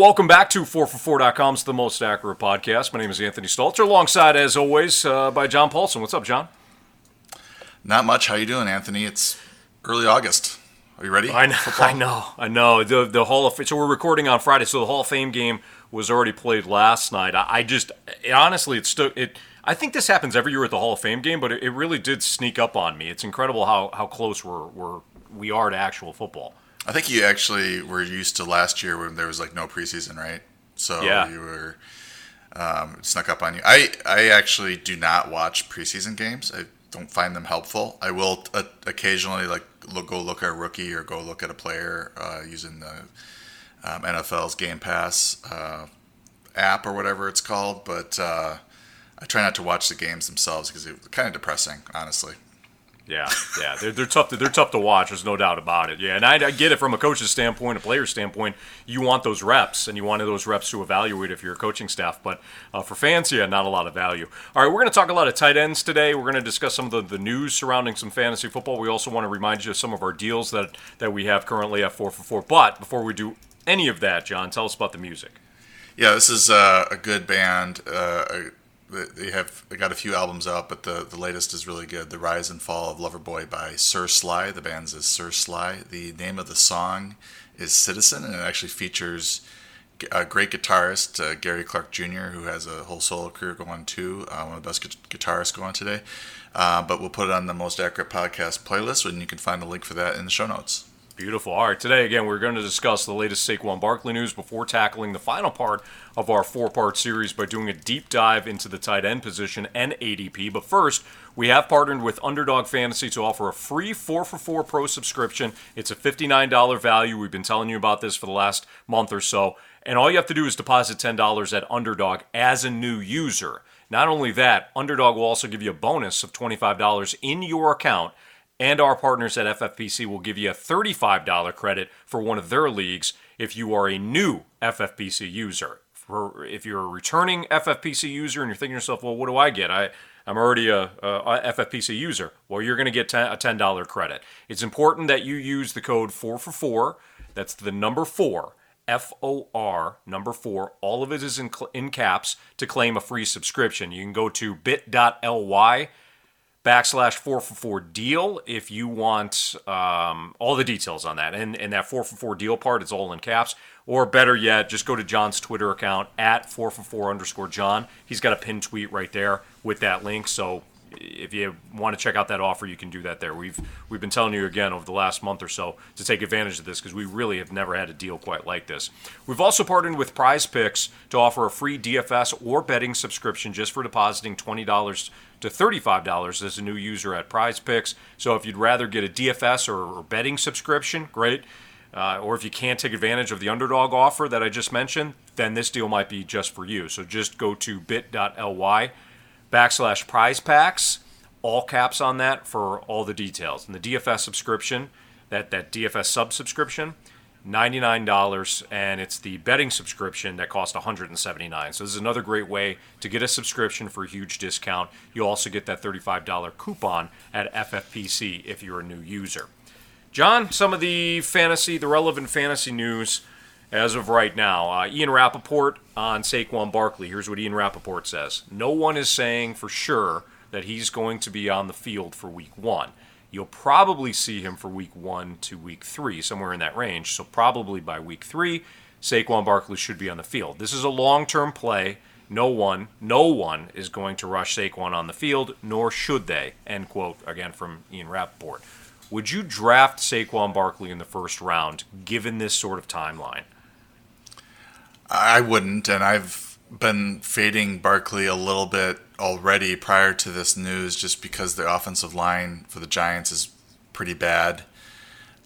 Welcome back to 4for4.com's The Most Accurate Podcast. My name is Anthony Stalter, alongside, as always, uh, by John Paulsen. What's up, John? Not much. How you doing, Anthony? It's early August. Are you ready? I know. I know. I know. The the Hall of so we're recording on Friday, so the Hall of Fame game was already played last night. I, I just it, honestly, it still it. I think this happens every year at the Hall of Fame game, but it, it really did sneak up on me. It's incredible how, how close we're, we're we are to actual football. I think you actually were used to last year when there was like no preseason, right? So Yeah. you were um, it snuck up on you. I I actually do not watch preseason games. I don't find them helpful. I will uh, occasionally like look, go look at a rookie or go look at a player uh, using the um, NFL's Game Pass uh, app or whatever it's called, but uh, I try not to watch the games themselves because it's kind of depressing, honestly. Yeah, yeah, they're, they're tough. To, they're tough to watch. There's no doubt about it. Yeah, and I, I get it from a coach's standpoint, a player's standpoint. You want those reps, and you want those reps to evaluate if you're a coaching staff. But uh, for fans, yeah, not a lot of value. All right, we're going to talk a lot of tight ends today. We're going to discuss some of the, the news surrounding some fantasy football. We also want to remind you of some of our deals that that we have currently at four for four. But before we do any of that, John, tell us about the music. Yeah, this is uh, a good band. Uh, they have they got a few albums out, but the, the latest is really good. The Rise and Fall of Loverboy by Sir Sly. The band's is Sir Sly. The name of the song is Citizen, and it actually features a great guitarist, uh, Gary Clark Jr., who has a whole solo career going too. Uh, one of the best gu- guitarists going today. Uh, but we'll put it on the Most Accurate Podcast playlist, and you can find the link for that in the show notes. Beautiful. All right, today again we're going to discuss the latest Saquon Barkley news before tackling the final part of our four-part series by doing a deep dive into the tight end position and ADP. But first, we have partnered with Underdog Fantasy to offer a free 4 for 4 Pro subscription. It's a $59 value. We've been telling you about this for the last month or so. And all you have to do is deposit $10 at Underdog as a new user. Not only that, Underdog will also give you a bonus of $25 in your account and our partners at FFPC will give you a $35 credit for one of their leagues if you are a new FFPC user. For if you're a returning FFPC user and you're thinking to yourself, well, what do I get? I I'm already a, a, FFPC user. Well, you're going to get ten, a $10 credit. It's important that you use the code 4 for 4. That's the number 4. F O R number four. All of it is in, in caps to claim a free subscription. You can go to bit.ly backslash four for four deal if you want um, all the details on that. And and that four for four deal part is all in caps. Or better yet just go to john's twitter account at four for four underscore john. He's got a pinned tweet right there with that link. So if you want to check out that offer you can do that there. We've we've been telling you again over the last month or so to take advantage of this because we really have never had a deal quite like this. We've also partnered with prize picks to offer a free dfs or betting subscription just for depositing $20 to $35 as a new user at prize picks. So if you'd rather get a dfs or, or betting subscription great. Uh, or if you can't take advantage of the underdog offer that i just mentioned then this deal might be just for you. So just go to bit.ly backslash prize picks, all caps on that for all the details. And the DFS subscription, that, that DFS sub subscription, $99 and it's the betting subscription that costs 179 so this is another great way to get a subscription for a huge discount you also get that $35 coupon at ffpc if you're a new user john some of the fantasy the relevant fantasy news as of right now. Uh, Ian Rapoport on Saquon Barkley. Here's what Ian Rapoport says No one is saying for sure that he's going to be on the field for week one. You'll probably see him for week one to week three, somewhere in that range. So, probably by week three, Saquon Barkley should be on the field. This is a long term play. No one, no one is going to rush Saquon on the field, nor should they. End quote, again from Ian Rapoport. Would you draft Saquon Barkley in the first round given this sort of timeline? I wouldn't, and I've been fading Barkley a little bit already prior to this news, just because the offensive line for the Giants is pretty bad.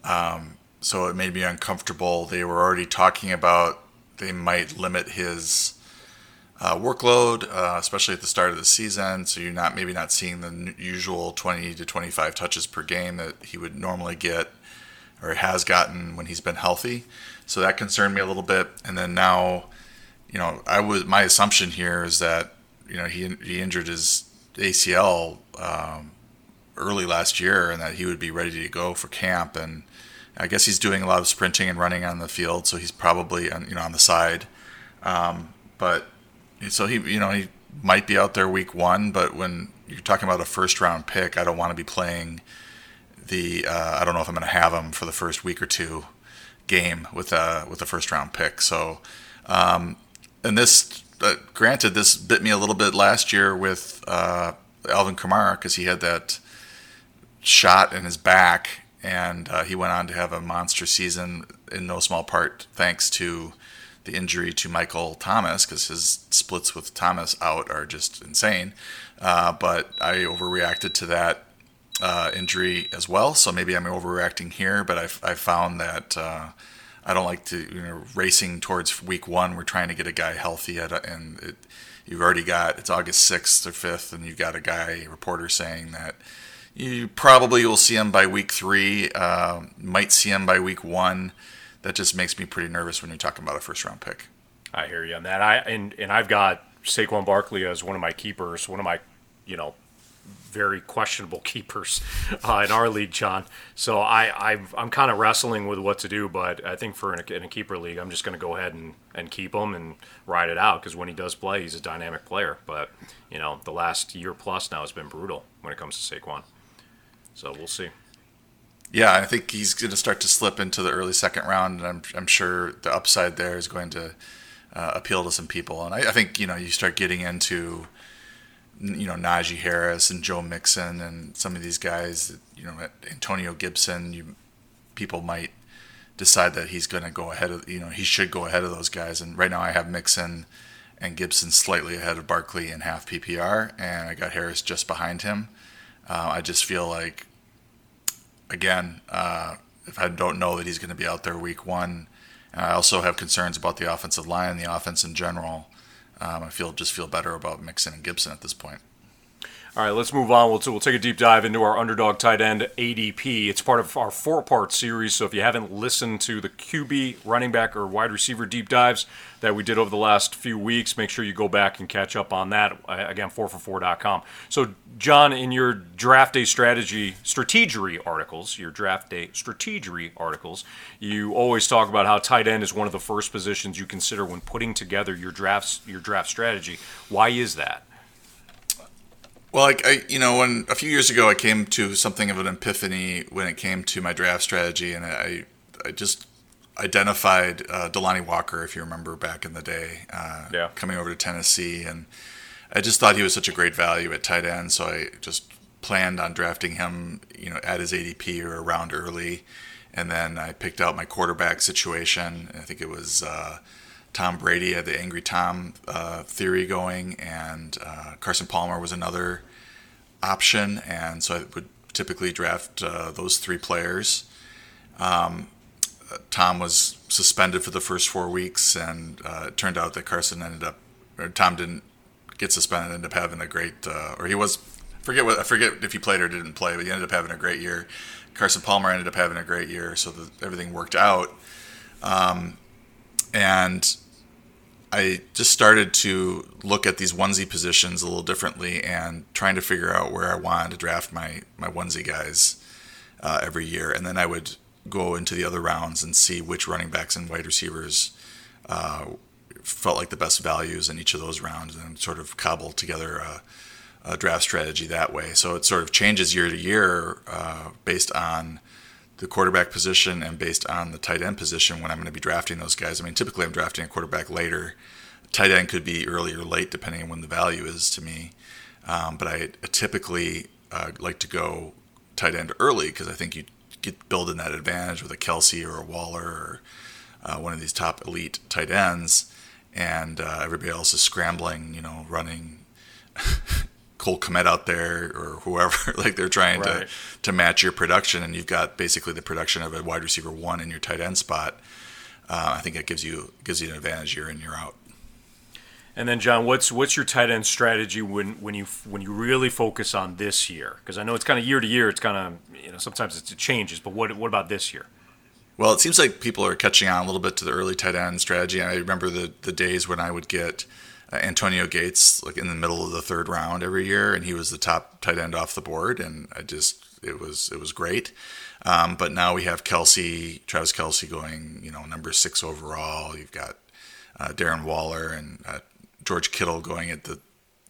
Um, so it made me uncomfortable. They were already talking about they might limit his uh, workload, uh, especially at the start of the season. So you're not maybe not seeing the usual 20 to 25 touches per game that he would normally get or has gotten when he's been healthy. So that concerned me a little bit. And then now, you know, I was my assumption here is that you know he he injured his ACL um, early last year and that he would be ready to go for camp and I guess he's doing a lot of sprinting and running on the field, so he's probably on, you know on the side. Um, but so he you know he might be out there week one, but when you're talking about a first round pick, I don't want to be playing the uh, I don't know if I'm going to have him for the first week or two game with a with a first round pick. So um, and this uh, granted this bit me a little bit last year with uh, Alvin Kamara because he had that shot in his back and uh, he went on to have a monster season in no small part thanks to the injury to Michael Thomas because his splits with Thomas out are just insane. Uh, but I overreacted to that uh, injury as well, so maybe I'm overreacting here. But i found that uh, I don't like to you know racing towards week one. We're trying to get a guy healthy, at a, and it, you've already got it's August sixth or fifth, and you've got a guy a reporter saying that you probably will see him by week three, uh, might see him by week one. That just makes me pretty nervous when you're talking about a first round pick. I hear you on that. I and and I've got Saquon Barkley as one of my keepers, one of my, you know, very questionable keepers uh, in our league, John. So I, i am kind of wrestling with what to do, but I think for in a, in a keeper league, I'm just going to go ahead and, and keep him and ride it out because when he does play, he's a dynamic player. But you know, the last year plus now has been brutal when it comes to Saquon. So we'll see. Yeah, I think he's going to start to slip into the early second round, and I'm, I'm sure the upside there is going to uh, appeal to some people. And I, I, think you know you start getting into you know Najee Harris and Joe Mixon and some of these guys. You know Antonio Gibson. You people might decide that he's going to go ahead of you know he should go ahead of those guys. And right now I have Mixon and Gibson slightly ahead of Barkley in half PPR, and I got Harris just behind him. Uh, I just feel like, again, uh, if I don't know that he's going to be out there week one, and I also have concerns about the offensive line, the offense in general. Um, I feel just feel better about Mixon and Gibson at this point. All right, let's move on. We'll, we'll take a deep dive into our underdog tight end ADP. It's part of our four part series. So if you haven't listened to the QB, running back, or wide receiver deep dives that we did over the last few weeks, make sure you go back and catch up on that. Uh, again, 4for4.com. So, John, in your draft day strategy, strategery articles, your draft day strategery articles, you always talk about how tight end is one of the first positions you consider when putting together your drafts, your draft strategy. Why is that? Well, like I, you know, when a few years ago I came to something of an epiphany when it came to my draft strategy, and I, I just identified uh, Delanie Walker, if you remember back in the day, uh, yeah. coming over to Tennessee, and I just thought he was such a great value at tight end, so I just planned on drafting him, you know, at his ADP or around early, and then I picked out my quarterback situation. I think it was. Uh, Tom Brady had the Angry Tom uh, theory going, and uh, Carson Palmer was another option. And so I would typically draft uh, those three players. Um, Tom was suspended for the first four weeks, and uh, it turned out that Carson ended up, or Tom didn't get suspended, ended up having a great, uh, or he was, forget what I forget if he played or didn't play, but he ended up having a great year. Carson Palmer ended up having a great year, so the, everything worked out. Um, and I just started to look at these onesie positions a little differently and trying to figure out where I wanted to draft my my onesie guys uh, every year, and then I would go into the other rounds and see which running backs and wide receivers uh, felt like the best values in each of those rounds, and sort of cobble together a, a, draft strategy that way. So it sort of changes year to year uh, based on the quarterback position and based on the tight end position when I'm going to be drafting those guys. I mean, typically I'm drafting a quarterback later. Tight end could be early or late depending on when the value is to me. Um, but I typically uh, like to go tight end early because I think you get building that advantage with a Kelce or a Waller or uh, one of these top elite tight ends, and uh, everybody else is scrambling, you know, running Cole Kmet out there or whoever, like they're trying right. to to match your production, and you've got basically the production of a wide receiver one in your tight end spot. Uh, I think that gives you gives you an advantage year in year out. And then, John, what's what's your tight end strategy when, when you when you really focus on this year? Because I know it's kind of year to year. It's kind of you know sometimes it changes. But what what about this year? Well, it seems like people are catching on a little bit to the early tight end strategy. I remember the the days when I would get Antonio Gates like in the middle of the third round every year, and he was the top tight end off the board. And I just it was it was great. Um, but now we have Kelce, Travis Kelce going, you know, number six overall. You've got uh, Darren Waller and uh, George Kittle going at the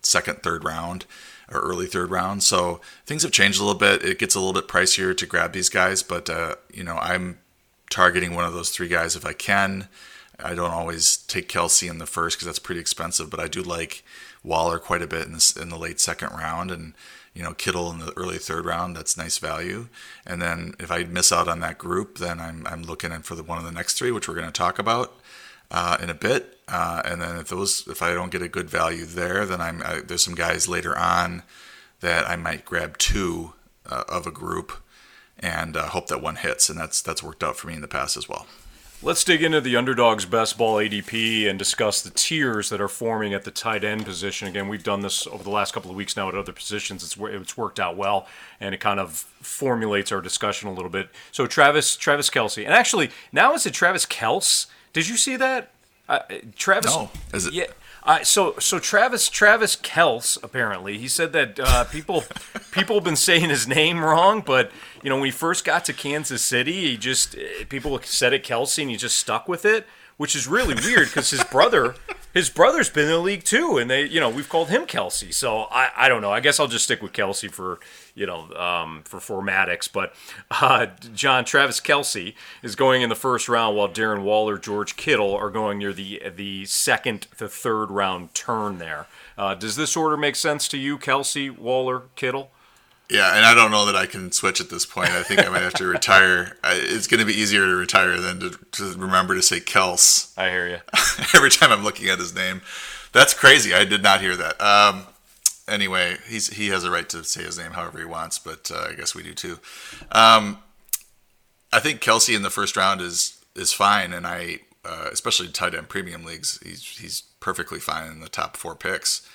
second, third round or early third round. So things have changed a little bit. It gets a little bit pricier to grab these guys, but uh, you know, I'm targeting one of those three guys if I can. I don't always take Kelce in the first because that's pretty expensive, but I do like Waller quite a bit in, in the late second round, and you know Kittle in the early third round. That's nice value. And then if I miss out on that group, then I'm I'm looking in for the one of the next three, which we're going to talk about uh, in a bit. Uh, and then if those if I don't get a good value there, then I'm I, there's some guys later on that I might grab two uh, of a group and uh, hope that one hits, and that's that's worked out for me in the past as well. Let's dig into the underdog's best ball ADP and discuss the tiers that are forming at the tight end position. Again, we've done this over the last couple of weeks now at other positions. It's it's worked out well, and it kind of formulates our discussion a little bit. So Travis Travis Kelce, and actually now is it Travis Kels? Did you see that? Uh, Travis. No, is it? Yeah. Uh, so so Travis Travis Kels apparently he said that uh, people people have been saying his name wrong, but you know when he first got to Kansas City, he just eh, people said it Kelce, and he just stuck with it, which is really weird because his brother his brother's been in the league too, and they you know we've called him Kelce. so I I don't know. I guess I'll just stick with Kelce for you know, um, for formatics. But uh, John Travis Kelce is going in the first round, while Darren Waller, George Kittle are going near the the second to third round turn there. Uh, does this order make sense to you, Kelce, Waller, Kittle? Yeah, and I don't know that I can switch at this point. I think I might have to retire. It's going to be easier to retire than to, to remember to say Kels. I hear you. Every time I'm looking at his name. That's crazy. I did not hear that. Um, anyway, he's he has a right to say his name however he wants, but uh, I guess we do too. Um, I think Kelce in the first round is is fine, and I uh, especially tight end premium leagues, he's he's perfectly fine in the top four picks.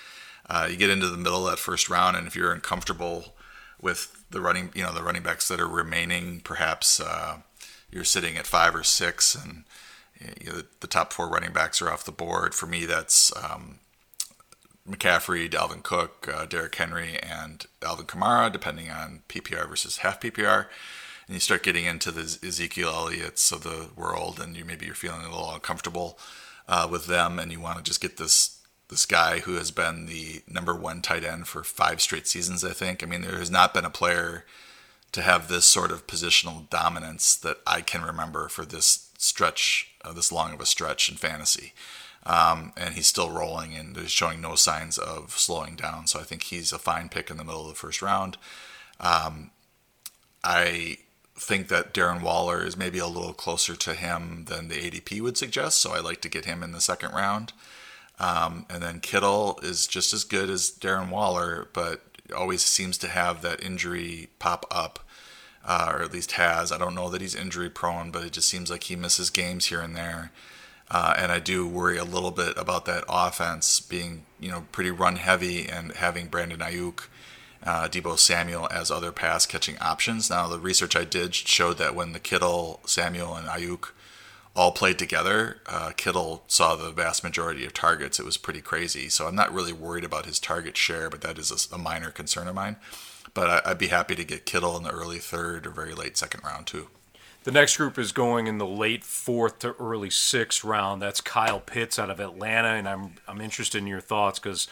Uh, you get into the middle of that first round, and if you're uncomfortable with the running, you know, the running backs that are remaining, perhaps uh, you're sitting at five or six, and you know, the, top four running backs are off the board. For me, that's um, McCaffrey, Dalvin Cook, uh, Derrick Henry, and Alvin Kamara, depending on PPR versus half PPR. And you start getting into the Ezekiel Elliott's of the world, and you maybe you're feeling a little uncomfortable uh, with them, and you want to just get this this guy who has been the number one tight end for five straight seasons. I think. I mean, there has not been a player to have this sort of positional dominance that I can remember for this stretch, uh, this long of a stretch in fantasy. Um, and he's still rolling and is showing no signs of slowing down. So I think he's a fine pick in the middle of the first round. Um, I think that Darren Waller is maybe a little closer to him than the ADP would suggest. So I like to get him in the second round. Um, and then Kittle is just as good as Darren Waller, but always seems to have that injury pop up. Uh, or at least has. I don't know that he's injury prone, but it just seems like he misses games here and there. Uh, and I do worry a little bit about that offense being, you know, pretty run heavy and having Brandon Aiyuk, uh, Deebo Samuel as other pass catching options. Now, the research I did showed that when the Kittle, Samuel, and Aiyuk all played together, uh, Kittle saw the vast majority of targets. It was pretty crazy. So I'm not really worried about his target share, but that is a, a minor concern of mine. But I, I'd be happy to get Kittle in the early third or very late second round, too. The next group is going in the late fourth to early sixth round. That's Kyle Pitts out of Atlanta, and I'm I'm interested in your thoughts because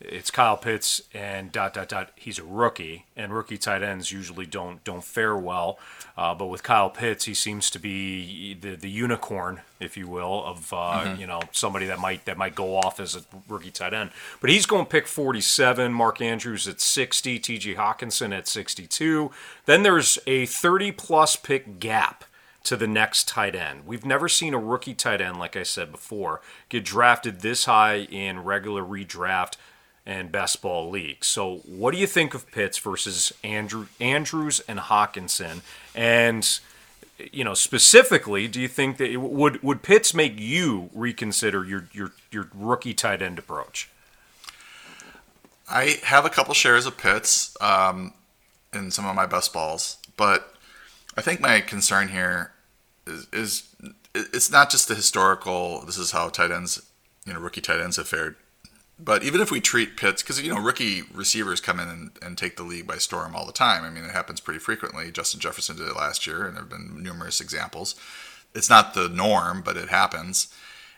it's Kyle Pitts and dot dot dot. He's a rookie, and rookie tight ends usually don't don't fare well. Uh, but with Kyle Pitts, he seems to be the, the unicorn, if you will, of uh, mm-hmm. you know somebody that might that might go off as a rookie tight end. But he's going to pick 47. Mark Andrews at 60. T.J. Hockenson at 62. Then there's a 30 plus pick gap to the next tight end. We've never seen a rookie tight end, like I said before, get drafted this high in regular redraft and best ball league. So, what do you think of Pitts versus Andrew, Andrews and Hockenson? And you know, specifically, do you think that it, would would Pitts make you reconsider your your your rookie tight end approach? I have a couple shares of Pitts um, in some of my best balls, but I think my concern here is, is it's not just the historical. This is how tight ends, you know, rookie tight ends have fared but even if we treat Pitts, because you know rookie receivers come in and, and take the league by storm all the time. I mean, it happens pretty frequently. Justin Jefferson did it last year, and there have been numerous examples. It's not the norm, but it happens.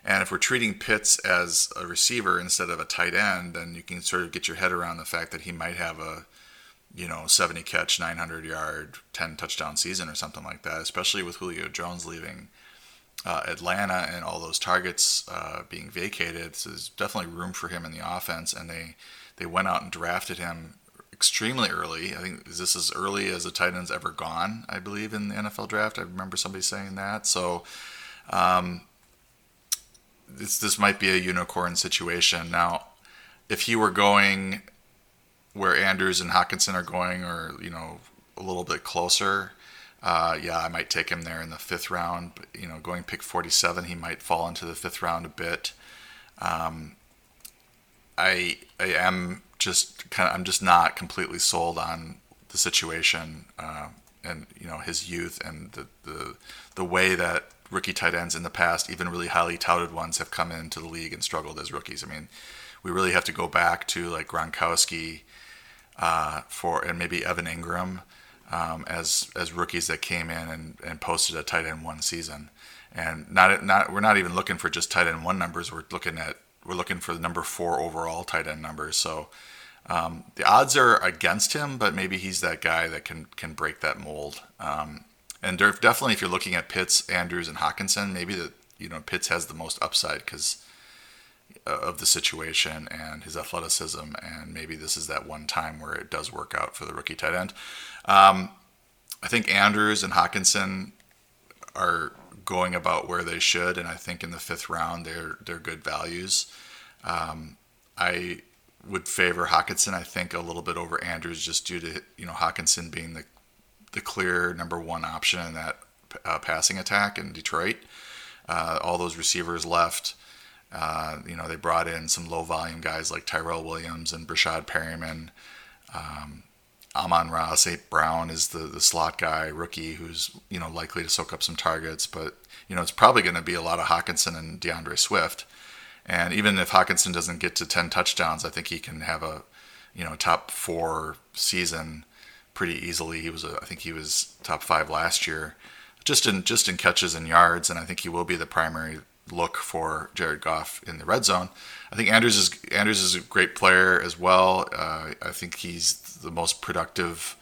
And if we're treating Pitts as a receiver instead of a tight end, then you can sort of get your head around the fact that he might have a, you know, 70 catch, 900 yard, 10 touchdown season or something like that. Especially with Julio Jones leaving uh, Atlanta and all those targets uh, being vacated, so there's definitely room for him in the offense. And they they went out and drafted him extremely early. I think this is as early as tight end's ever gone. I believe in the NFL draft. I remember somebody saying that. So. Um, this this might be a unicorn situation. Now, if he were going where Andrews and Hockenson are going, or you know, a little bit closer, uh, yeah, I might take him there in the fifth round. But you know, going pick 47, he might fall into the fifth round a bit. Um, I I am just kind of I'm just not completely sold on the situation uh, and you know his youth and the the the way that rookie tight ends in the past, even really highly touted ones, have come into the league and struggled as rookies. I mean, we really have to go back to like Gronkowski uh, for and maybe Evan Engram um, as as rookies that came in and, and posted a tight end one season. And not not we're not even looking for just tight end one numbers. We're looking at we're looking for the number four overall tight end numbers. So um, the odds are against him, but maybe he's that guy that can can break that mold. Um, and definitely, if you're looking at Pitts, Andrews, and Hockenson, maybe that you know Pitts has the most upside because of the situation and his athleticism, and maybe this is that one time where it does work out for the rookie tight end. Um, I think Andrews and Hockenson are going about where they should, and I think in the fifth round they're they're good values. Um, I would favor Hockenson, I think, a little bit over Andrews just due to you know Hockenson being the the clear number one option in that uh, passing attack in Detroit. Uh, all those receivers left. Uh, you know, they brought in some low volume guys like Tyrell Williams and Breshad Perriman. Um, Amon-Ra St. Brown is the, the slot guy, rookie, who's, you know, likely to soak up some targets. But, you know, it's probably going to be a lot of Hockenson and D'Andre Swift. And even if Hockenson doesn't get to 10 touchdowns, I think he can have a, you know, top four season pretty easily. He was, a, I think he was top five last year, just in just in catches and yards, and I think he will be the primary look for Jared Goff in the red zone. I think Andrews is Andrews is a great player as well. Uh, I think he's the most productive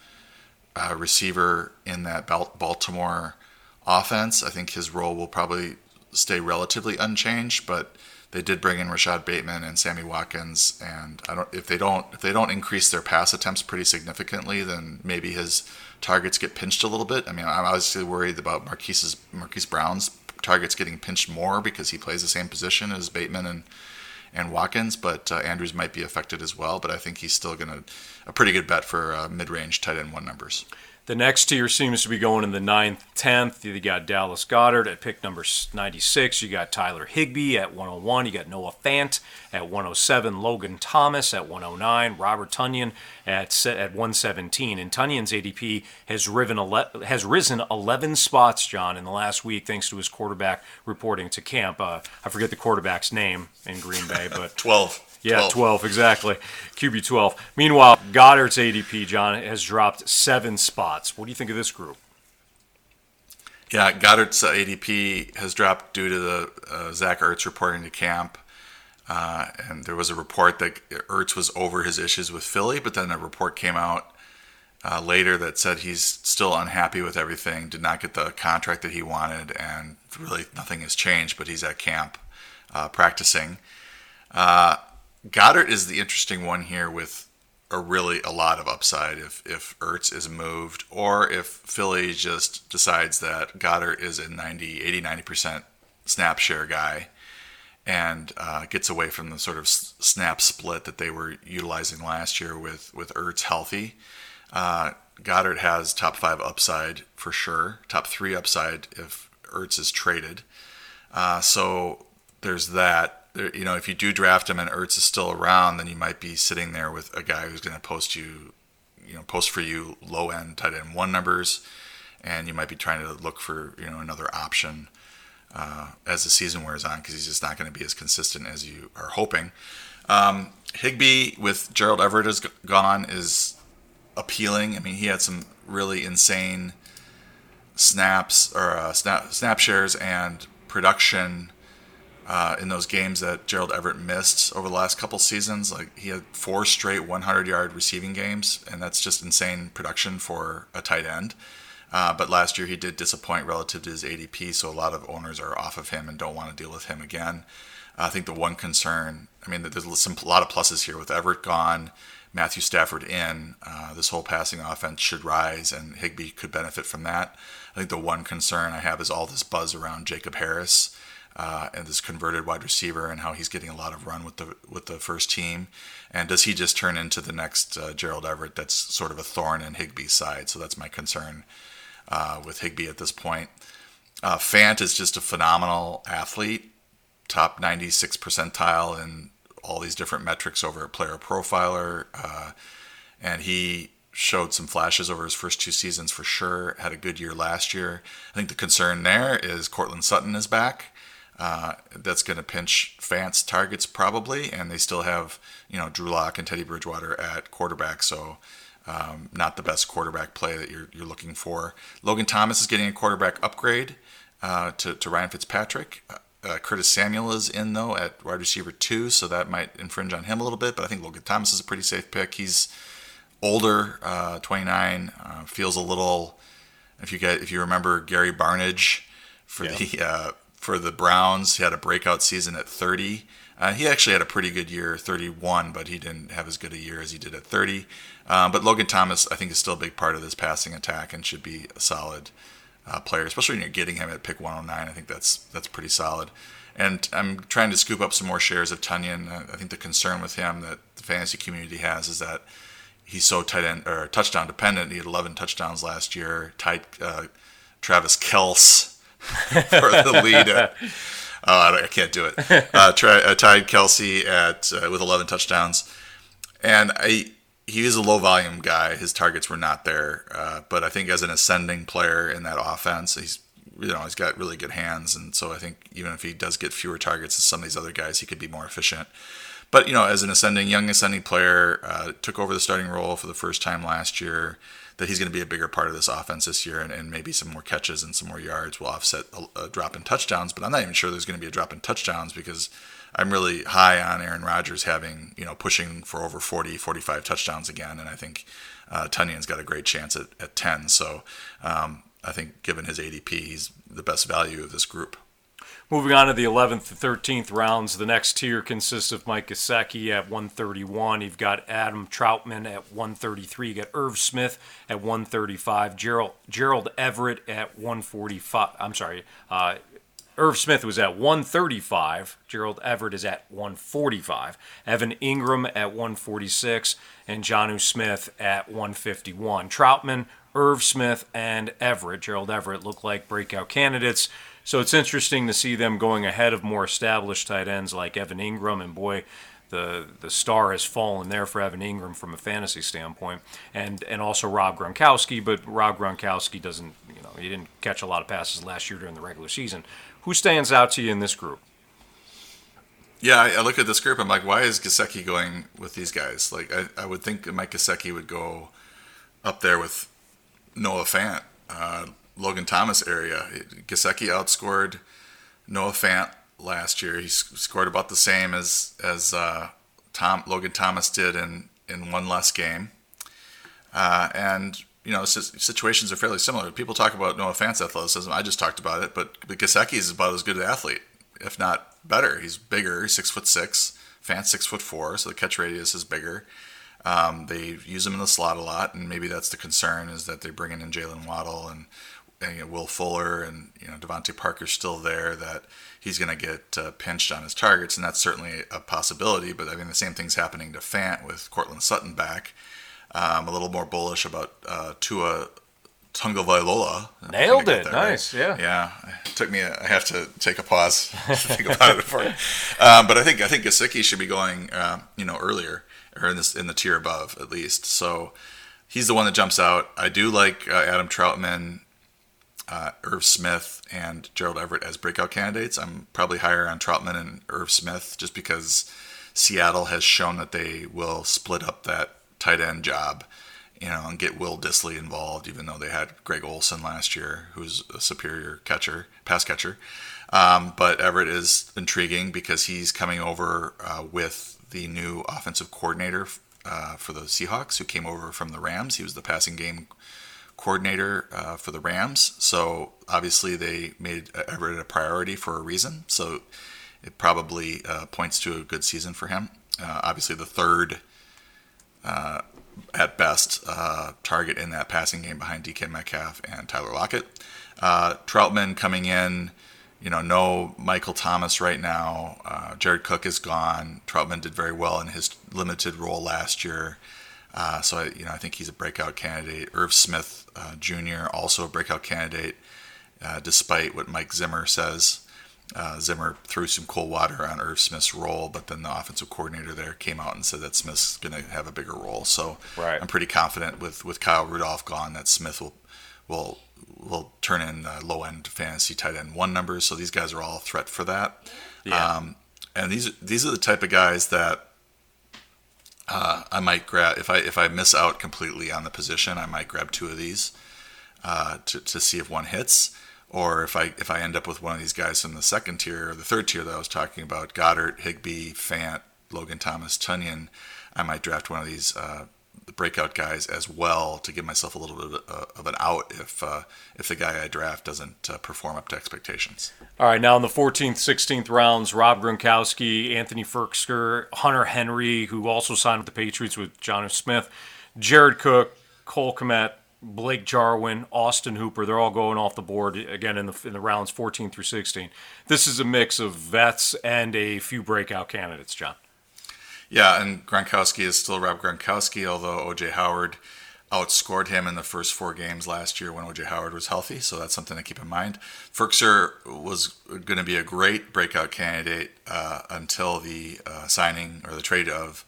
uh, receiver in that Baltimore offense. I think his role will probably stay relatively unchanged, but they did bring in Rashod Bateman and Sammy Watkins, and I don't if they don't if they don't increase their pass attempts pretty significantly, then maybe his targets get pinched a little bit. I mean, I'm obviously worried about Marquise's Marquise Brown's targets getting pinched more because he plays the same position as Bateman and and Watkins, but uh, Andrews might be affected as well. But I think he's still going to a pretty good bet for uh, mid-range tight end one numbers. The next tier seems to be going in the ninth, tenth. You got Dallas Goedert at pick number 96. You got Tyler Higbee at 101. You got Noah Fant at 107. Logan Thomas at 109. Robert Tonyan at at 117. And Tonyan's ADP has, riven has risen 11 spots, John, in the last week, thanks to his quarterback reporting to camp. Uh, I forget the quarterback's name in Green Bay, but 12. Yeah, 12. 12. exactly. QB 12. Meanwhile, Goedert's ADP, John, has dropped seven spots. What do you think of this group? Yeah, Goedert's uh, ADP has dropped due to the uh, Zach Ertz reporting to camp. Uh, and there was a report that Ertz was over his issues with Philly, but then a report came out uh, later that said he's still unhappy with everything, did not get the contract that he wanted, and really nothing has changed, but he's at camp uh, practicing. Uh, Goedert is the interesting one here with a really a lot of upside if if Ertz is moved or if Philly just decides that Goedert is a 90, 80, 90% snap share guy and uh, gets away from the sort of snap split that they were utilizing last year with with Ertz healthy. Uh, Goedert has top five upside for sure, top three upside if Ertz is traded. Uh, so there's that you know, if you do draft him and Ertz is still around, then you might be sitting there with a guy who's going to post you, you know, post for you low end tight end one numbers, and you might be trying to look for you know another option uh, as the season wears on because he's just not going to be as consistent as you are hoping. Um, Higbee with Gerald Everett is gone is appealing. I mean, he had some really insane snaps or uh, snap snap shares and production uh, in those games that Gerald Everett missed over the last couple seasons. Like he had four straight 100 yard receiving games, and that's just insane production for a tight end. Uh, but last year he did disappoint relative to his ADP, so a lot of owners are off of him and don't want to deal with him again. I think the one concern, I mean, there's some, a lot of pluses here with Everett gone, Matthew Stafford in. Uh, this whole passing offense should rise, and Higbee could benefit from that. I think the one concern I have is all this buzz around Jacob Harris uh, and this converted wide receiver and how he's getting a lot of run with the with the first team. And does he just turn into the next uh, Gerald Everett? That's sort of a thorn in Higbee's side. So that's my concern uh, with Higbee at this point. Uh, Fant is just a phenomenal athlete, top 96 percentile in all these different metrics over Player Profiler, uh, and he showed some flashes over his first two seasons for sure. Had a good year last year. I think the concern there is Courtland Sutton is back. Uh, that's going to pinch Fant's targets probably, and they still have you know Drew Lock and Teddy Bridgewater at quarterback, so um, not the best quarterback play that you're, you're looking for. Logan Thomas is getting a quarterback upgrade uh, to, to Ryan Fitzpatrick. Uh, uh, Curtis Samuel is in though at wide receiver two, so that might infringe on him a little bit. But I think Logan Thomas is a pretty safe pick. He's older, uh, 29, uh, feels a little. If you get if you remember Gary Barnidge for yeah. the uh, for the Browns, he had a breakout season at 30. Uh, he actually had a pretty good year, 31, but he didn't have as good a year as he did at 30. Um, but Logan Thomas, I think, is still a big part of this passing attack and should be a solid uh, player, especially when you're getting him at pick 109. I think that's that's pretty solid. And I'm trying to scoop up some more shares of Tonyan. I think the concern with him that the fantasy community has is that he's so tight end or touchdown dependent. He had 11 touchdowns last year. Tied uh, Travis Kelce for the lead. At, oh, I can't do it. Uh, tri- uh, tied Kelce at uh, with 11 touchdowns, and I he is a low volume guy. His targets were not there, uh, but I think as an ascending player in that offense, he's you know he's got really good hands, and so I think even if he does get fewer targets than some of these other guys, he could be more efficient. But you know, as an ascending young ascending player, uh, took over the starting role for the first time last year. That he's going to be a bigger part of this offense this year, and, and maybe some more catches and some more yards will offset a, a drop in touchdowns. But I'm not even sure there's going to be a drop in touchdowns because I'm really high on Aaron Rodgers having, you know, pushing for over 40, 45 touchdowns again. And I think uh, Tonyan's got a great chance at, at 10. So um, I think given his ADP, he's the best value of this group. Moving on to the 11th to 13th rounds, the next tier consists of Mike Gesicki at 131. You've got Adam Trautman at 133. You got Irv Smith at 135. Gerald, Gerald Everett at 145. I'm sorry, uh, Irv Smith was at 135. Gerald Everett is at 145. Evan Engram at 146. And Jonnu Smith at 151. Trautman, Irv Smith, and Everett, Gerald Everett, look like breakout candidates. So it's interesting to see them going ahead of more established tight ends like Evan Engram And boy, the the star has fallen there for Evan Engram from a fantasy standpoint, and and also Rob Gronkowski. But Rob Gronkowski doesn't, you know, he didn't catch a lot of passes last year during the regular season. Who stands out to you in this group? Yeah, I, look at this group. I'm like, why is Gesicki going with these guys? Like, I, I would think Mike Gesicki would go up there with Noah Fant, uh, Logan Thomas area. Gesicki outscored Noah Fant last year. He scored about the same as as uh, Tom Logan Thomas did in in one less game. Uh, and you know, situations are fairly similar. People talk about Noah Fant's athleticism. I just talked about it, but, but Gesicki is about as good an athlete, if not better. He's bigger. He's six foot six. Fant's six foot four, so the catch radius is bigger. Um, they use him in the slot a lot, and maybe that's the concern is that they're bringing in Jaylen Waddle and, and you know, Will Fuller and you know DeVante Parker's still there. That he's going to get uh, pinched on his targets, and that's certainly a possibility. But I mean, the same thing's happening to Fant with Courtland Sutton back. Um, a little more bullish about uh, Tua Tagovailoa. Nailed it. Nice. Right. Yeah. Yeah. It took me. A, I have to take a pause to think about it before. Um, but I think I think Gesicki should be going. Uh, you know, earlier or in this in the tier above at least. So he's the one that jumps out. I do like uh, Adam Trautman uh, Irv Smith and Gerald Everett as breakout candidates. I'm probably higher on Trautman and Irv Smith just because Seattle has shown that they will split up that tight end job, you know, and get Will Dissly involved, even though they had Greg Olsen last year, who's a superior catcher, pass catcher. Um, but Everett is intriguing because he's coming over uh, with the new offensive coordinator uh, for the Seahawks, who came over from the Rams. He was the passing game coordinator uh, for the Rams. So obviously they made Everett a priority for a reason. So it probably uh, points to a good season for him. Uh, obviously the third, uh, at best, uh, target in that passing game behind DK Metcalf and Tyler Lockett. Uh, Trautman coming in. You know, no Michael Thomas right now. Jared Cook is gone. Trautman did very well in his limited role last year. Uh, so I, you know, I think he's a breakout candidate. Irv Smith uh, Jr. also a breakout candidate, uh, despite what Mike Zimmer says. Uh, Zimmer threw some cold water on Irv Smith's role, but then the offensive coordinator there came out and said that Smith's going to have a bigger role. So right. I'm pretty confident with, with Kyle Rudolph gone that Smith will will will turn in low end fantasy tight end one numbers. So these guys are all a threat for that. Yeah. Um, and these these are the type of guys that uh, I might grab if I if I miss out completely on the position, I might grab two of these uh, to to see if one hits, or if I if I end up with one of these guys from the second tier or the third tier that I was talking about, Goedert, Higbee, Fant, Logan Thomas, Tonyan, I might draft one of these uh, the breakout guys as well to give myself a little bit of an out if uh, if the guy I draft doesn't uh, perform up to expectations. All right, now in the 14th, 16th rounds, Rob Gronkowski, Anthony Firkser, Hunter Henry, who also signed with the Patriots with Jonnu Smith, Jared Cook, Cole Kmet, Blake Jarwin, Austin Hooper, they're all going off the board again in the in the rounds 14 through 16. This is a mix of vets and a few breakout candidates, John. Yeah, and Gronkowski is still Rob Gronkowski, although OJ Howard outscored him in the first four games last year when OJ Howard was healthy, so that's something to keep in mind. Firkser was going to be a great breakout candidate uh, until the uh, signing or the trade of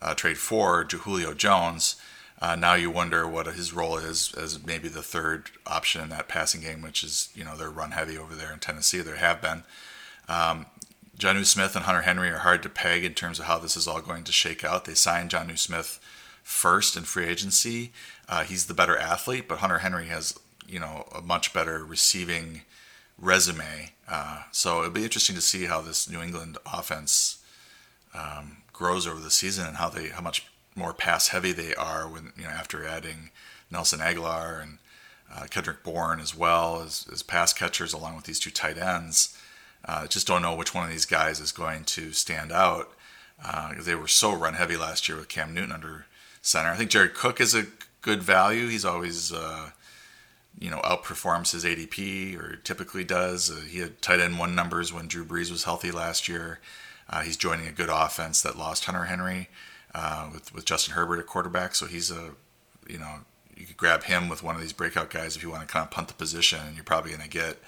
uh, trade for Julio Jones. Uh, now you wonder what his role is as maybe the third option in that passing game, which is you know they're run heavy over there in Tennessee. There have been. Um, Jonnu Smith and Hunter Henry are hard to peg in terms of how this is all going to shake out. They signed Jonnu Smith first in free agency. Uh, he's the better athlete, but Hunter Henry has you know a much better receiving resume. Uh, so it'll be interesting to see how this New England offense um, grows over the season and how they how much more pass heavy they are when you know after adding Nelson Agholor and uh, Kendrick Bourne as well as, as pass catchers along with these two tight ends. Uh, just don't know which one of these guys is going to stand out. Uh, they were so run heavy last year with Cam Newton under center. I think Jared Cook is a good value. He's always, uh, you know, outperforms his ADP or typically does. Uh, he had tight end one numbers when Drew Brees was healthy last year. Uh, he's joining a good offense that lost Hunter Henry uh, with with Justin Herbert at quarterback. So he's a, you know, you could grab him with one of these breakout guys if you want to kind of punt the position, and you're probably going to get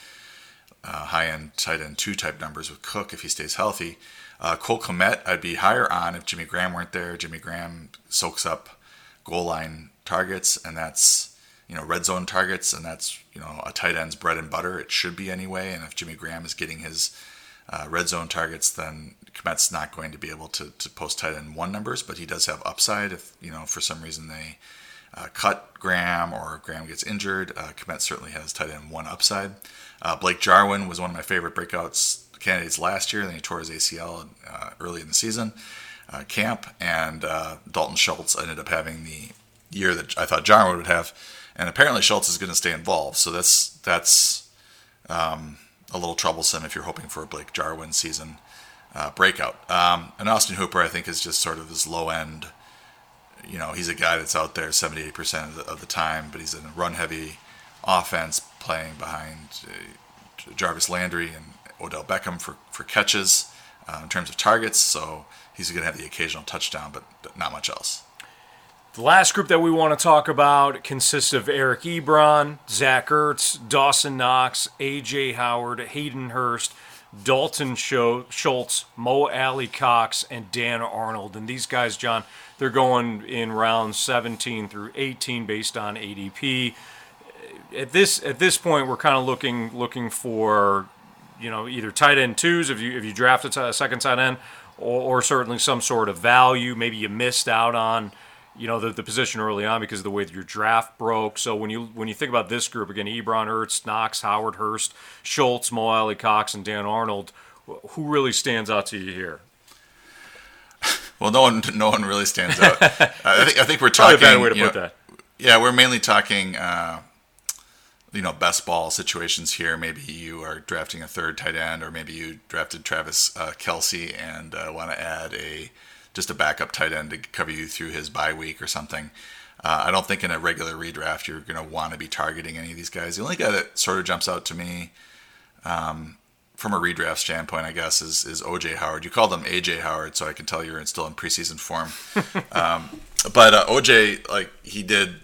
uh, high end tight end two type numbers with Cook if he stays healthy. Uh, Cole Kmet, I'd be higher on if Jimmy Graham weren't there. Jimmy Graham soaks up goal line targets, and that's you know red zone targets, and that's you know a tight end's bread and butter. It should be anyway. And if Jimmy Graham is getting his uh, red zone targets, then Kmet's not going to be able to, to post tight end one numbers, but he does have upside if you know for some reason they uh, cut Graham or Graham gets injured. Uh, Kmet certainly has tight end one upside. Uh, Blake Jarwin was one of my favorite breakouts candidates last year. Then he tore his ACL uh, early in the season uh, camp, and uh, Dalton Schultz ended up having the year that I thought Jarwin would have, and apparently Schultz is going to stay involved. So that's that's um, a little troublesome if you're hoping for a Blake Jarwin season uh, breakout. Um, and Austin Hooper, I think, is just sort of this low end. You know, he's a guy that's out there 78% of the, of the time, but he's in a run heavy offense playing behind uh, Jarvis Landry and Odell Beckham for, for catches uh, in terms of targets. So he's going to have the occasional touchdown, but not much else. The last group that we want to talk about consists of Eric Ebron, Zach Ertz, Dawson Knox, O.J. Howard, Hayden Hurst, Dalton Schultz, Mo Alie-Cox, and Dan Arnold. And these guys, John, they're going in rounds 17 through 18 based on ADP at this at this point, we're kind of looking looking for, you know, either tight end twos if you if you draft a, t- a second tight end, or, or certainly some sort of value. Maybe you missed out on, you know, the, the position early on because of the way that your draft broke. So when you when you think about this group again, Ebron, Ertz, Knox, Howard, Hurst, Schultz, Mo Alie-Cox, and Dan Arnold, who really stands out to you here? Well, no one, no one really stands out. I think, I think we're Probably talking. a bad way to put know, that. Yeah, we're mainly talking, uh, you know, best ball situations here. Maybe you are drafting a third tight end, or maybe you drafted Travis uh, Kelce and uh, want to add a just a backup tight end to cover you through his bye week or something. Uh, I don't think in a regular redraft you're going to want to be targeting any of these guys. The only guy that sort of jumps out to me um, from a redraft standpoint, I guess, is is OJ Howard. You called him AJ Howard, so I can tell you're still in preseason form. um, but uh, OJ, like he did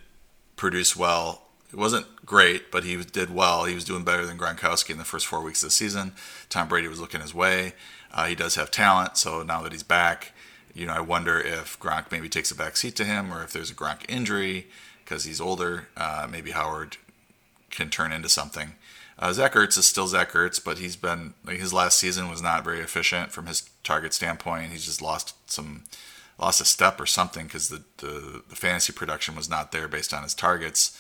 produce well. It wasn't great, but he did well. He was doing better than Gronkowski in the first four weeks of the season. Tom Brady was looking his way. Uh, he does have talent, so now that he's back, you know, I wonder if Gronk maybe takes a back seat to him, or if there's a Gronk injury because he's older. Uh, maybe Howard can turn into something. Uh, Zach Ertz is still Zach Ertz, but he's been like his last season was not very efficient from his target standpoint. He's just lost some, lost a step or something because the, the the fantasy production was not there based on his targets.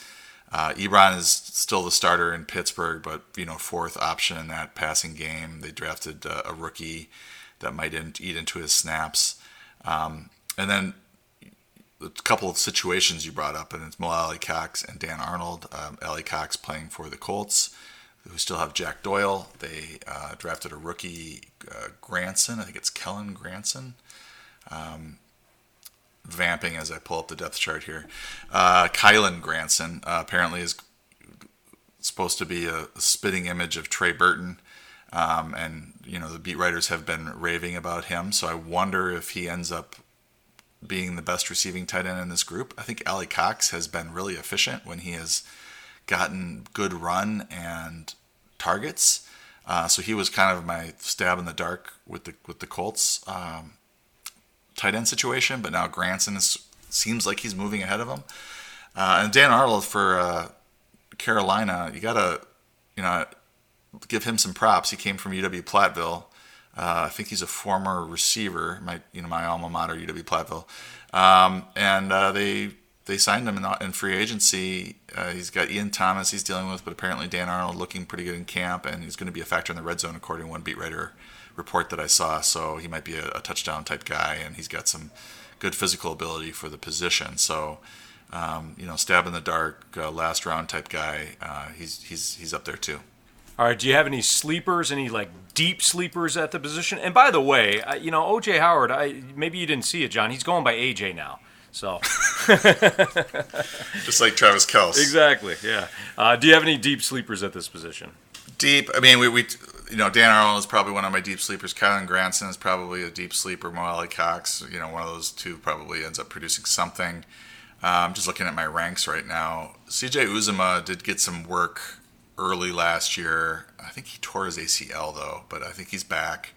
Uh, Ebron is still the starter in Pittsburgh, but you know fourth option in that passing game. They drafted uh, a rookie that might in, eat into his snaps, um, and then a couple of situations you brought up, and it's Mo Alie-Cox and Dan Arnold. Um, Alie-Cox playing for the Colts, who still have Jack Doyle. They uh, drafted a rookie, uh, Granson. I think it's Kellen Granson. Um, vamping as I pull up the depth chart here. Uh, Kylen Granson uh, apparently is supposed to be a, a spitting image of Trey Burton. Um, and you know the beat writers have been raving about him, so I wonder if he ends up being the best receiving tight end in this group. I think Alie-Cox has been really efficient when he has gotten good run and targets. Uh, so he was kind of my stab in the dark with the with the Colts um, tight end situation. But now Granson is, seems like he's moving ahead of him. Uh, and Dan Arnold for uh, Carolina, you gotta you know give him some props. He came from UW Platteville. Uh, I think he's a former receiver, my you know my alma mater, UW Platteville, um, and uh, they they signed him in, in free agency. Uh, he's got Ian Thomas he's dealing with, but apparently Dan Arnold looking pretty good in camp, and he's going to be a factor in the red zone according to one beat writer report that I saw. So he might be a, a touchdown type guy, and he's got some good physical ability for the position. So. Um, you know, stab in the dark, uh, last round type guy. Uh, he's he's he's up there too. All right. Do you have any sleepers? Any like deep sleepers at the position? And by the way, uh, you know OJ Howard. I maybe you didn't see it, John. He's going by AJ now. So just like Travis Kelce. exactly. Yeah. Uh, do you have any deep sleepers at this position? Deep. I mean, we, we you know Dan Arnold is probably one of my deep sleepers. Kylen Granson is probably a deep sleeper. Mo Alie-Cox. You know, one of those two probably ends up producing something. Uh, I'm just looking at my ranks right now. CJ Uzomah did get some work early last year. I think he tore his ACL though, but I think he's back.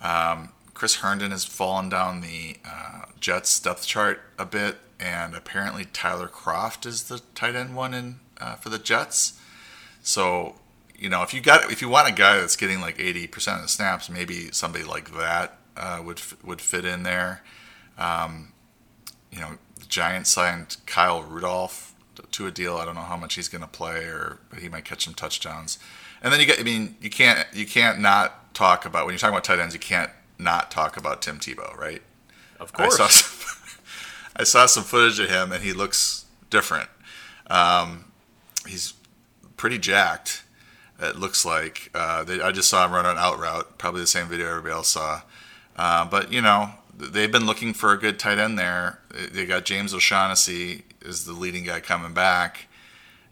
Um, Chris Herndon has fallen down the uh, Jets depth chart a bit, and apparently Tyler Kroft is the tight end one in uh, for the Jets. So, you know, if you got if you want a guy that's getting like 80% of the snaps, maybe somebody like that uh, would would fit in there. Um, you know, the Giants signed Kyle Rudolph to a deal. I don't know how much he's going to play, or but he might catch some touchdowns. And then you get, I mean, you can't you can't not talk about when you're talking about tight ends, you can't not talk about Tim Tebow, right? Of course. I saw some, I saw some footage of him, and he looks different. Um, he's pretty jacked. It looks like uh, they, I just saw him run an out route, probably the same video everybody else saw. Uh, but you know, they've been looking for a good tight end there. They got James O'Shaughnessy is the leading guy coming back.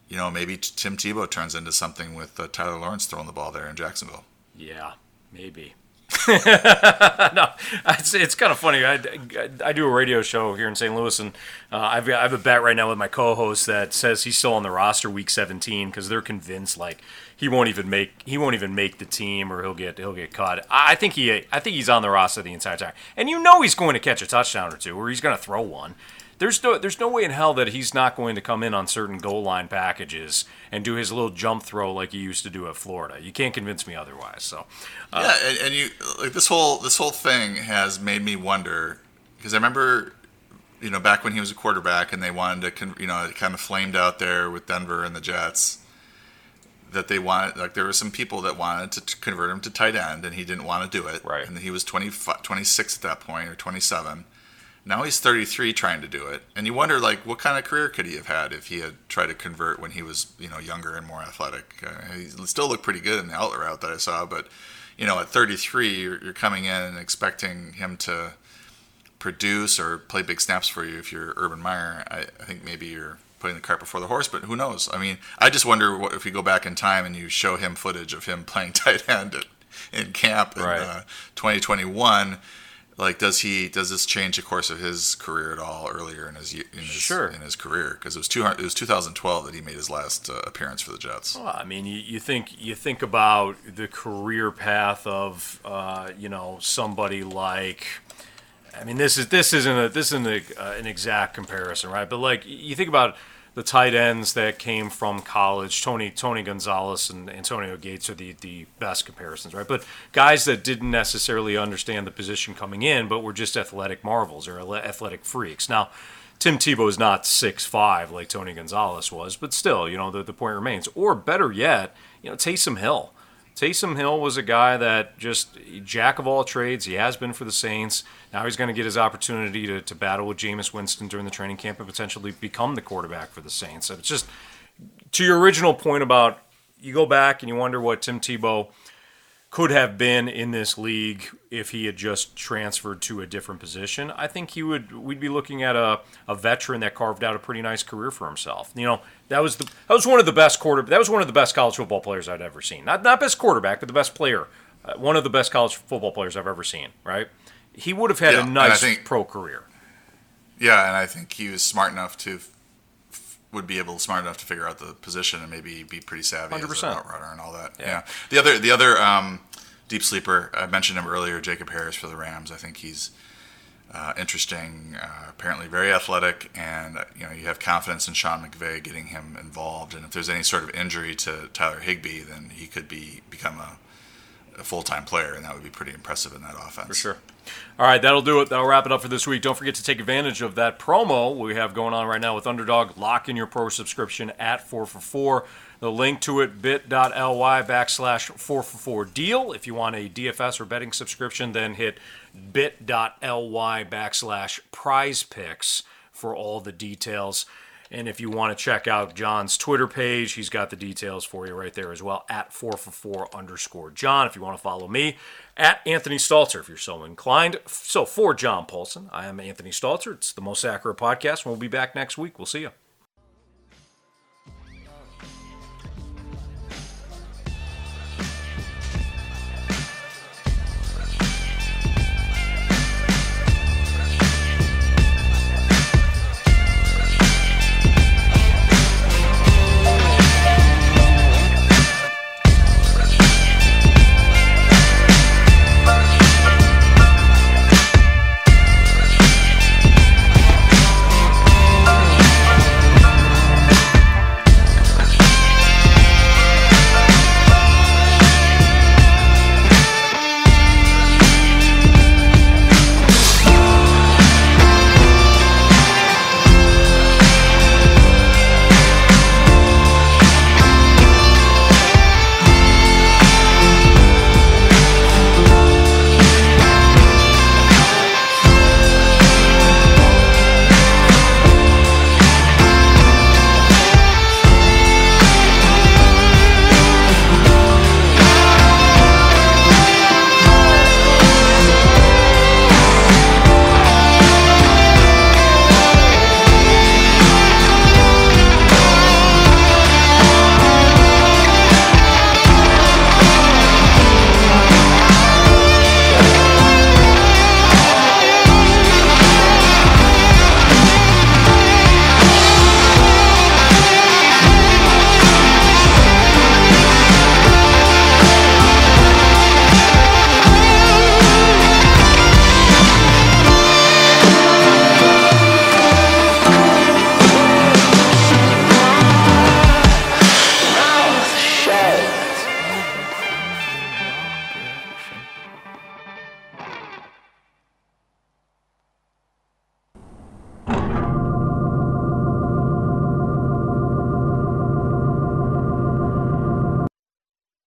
You know, maybe Tim Tebow turns into something with uh, Tyler Lawrence throwing the ball there in Jacksonville. Yeah, maybe. no, it's, it's kind of funny. I, I do a radio show here in St. Louis, and uh, I've I have a bet right now with my co-host that says he's still on the roster week 17 because they're convinced like he won't even make he won't even make the team or he'll get he'll get cut. I think he I think he's on the roster the entire time, and you know he's going to catch a touchdown or two, or he's going to throw one. There's no there's no way in hell that he's not going to come in on certain goal line packages and do his little jump throw like he used to do at Florida. You can't convince me otherwise. So uh, yeah, and, and you like this whole this whole thing has made me wonder because I remember you know back when he was a quarterback and they wanted to you know it kind of flamed out there with Denver and the Jets that they wanted like there were some people that wanted to convert him to tight end and he didn't want to do it right and he was 20, 26 at that point or 27 now he's 33 trying to do it and you wonder like what kind of career could he have had if he had tried to convert when he was you know younger and more athletic uh, he still looked pretty good in the outlet route that i saw but you know at 33 you're, you're coming in and expecting him to produce or play big snaps for you if you're urban meyer I, I think maybe you're putting the cart before the horse, but who knows? I mean, I just wonder what, if you go back in time and you show him footage of him playing tight end at, in camp in right. uh, 2021. Like, does he does this change the course of his career at all earlier in his in his, sure. in his career? Because it was two it was 2012 that he made his last uh, appearance for the Jets. Well, I mean, you, you think you think about the career path of uh, you know somebody like I mean, this is this isn't a this isn't a, uh, an exact comparison, right? But like you think about the tight ends that came from college, Tony Tony Gonzalez and Antonio Gates are the, the best comparisons, right? But guys that didn't necessarily understand the position coming in, but were just athletic marvels or athletic freaks. Now, Tim Tebow is not six five like Tony Gonzalez was, but still, you know, the, the point remains. Or better yet, you know, Taysom Hill. Taysom Hill was a guy that just jack of all trades. He has been for the Saints. Now he's going to get his opportunity to, to battle with Jameis Winston during the training camp and potentially become the quarterback for the Saints. So it's just to your original point about you go back and you wonder what Tim Tebow could have been in this league if he had just transferred to a different position. I think he would we'd be looking at a, a veteran that carved out a pretty nice career for himself. You know, that was the that was one of the best quarter that was one of the best college football players I'd ever seen. Not not best quarterback, but the best player. Uh, one of the best college football players I've ever seen, right? He would have had yeah, a nice think, pro career. Yeah, and I think he was smart enough to would be able smart enough to figure out the position and maybe be pretty savvy 100%. as a route runner and all that. Yeah. yeah. The other the other um, deep sleeper I mentioned him earlier, Jacob Harris for the Rams. I think he's uh, interesting. Uh, apparently very athletic, and uh, you know you have confidence in Sean McVay getting him involved. And if there's any sort of injury to Tyler Higbee, then he could be become a a full time player, and that would be pretty impressive in that offense. For sure. All right, that'll do it. That'll wrap it up for this week. Don't forget to take advantage of that promo we have going on right now with Underdog. Lock in your pro subscription at 4 for 4. The link to it, bit.ly backslash 4 for 4 deal. If you want a DFS or betting subscription, then hit bit.ly backslash prize picks for all the details. And if you want to check out John's Twitter page, he's got the details for you right there as well at 4 for 4 underscore John. If you want to follow me, at Anthony Stalter, if you're so inclined. So for John Paulsen, I am Anthony Stalter. It's the most accurate podcast. and We'll be back next week. We'll see you.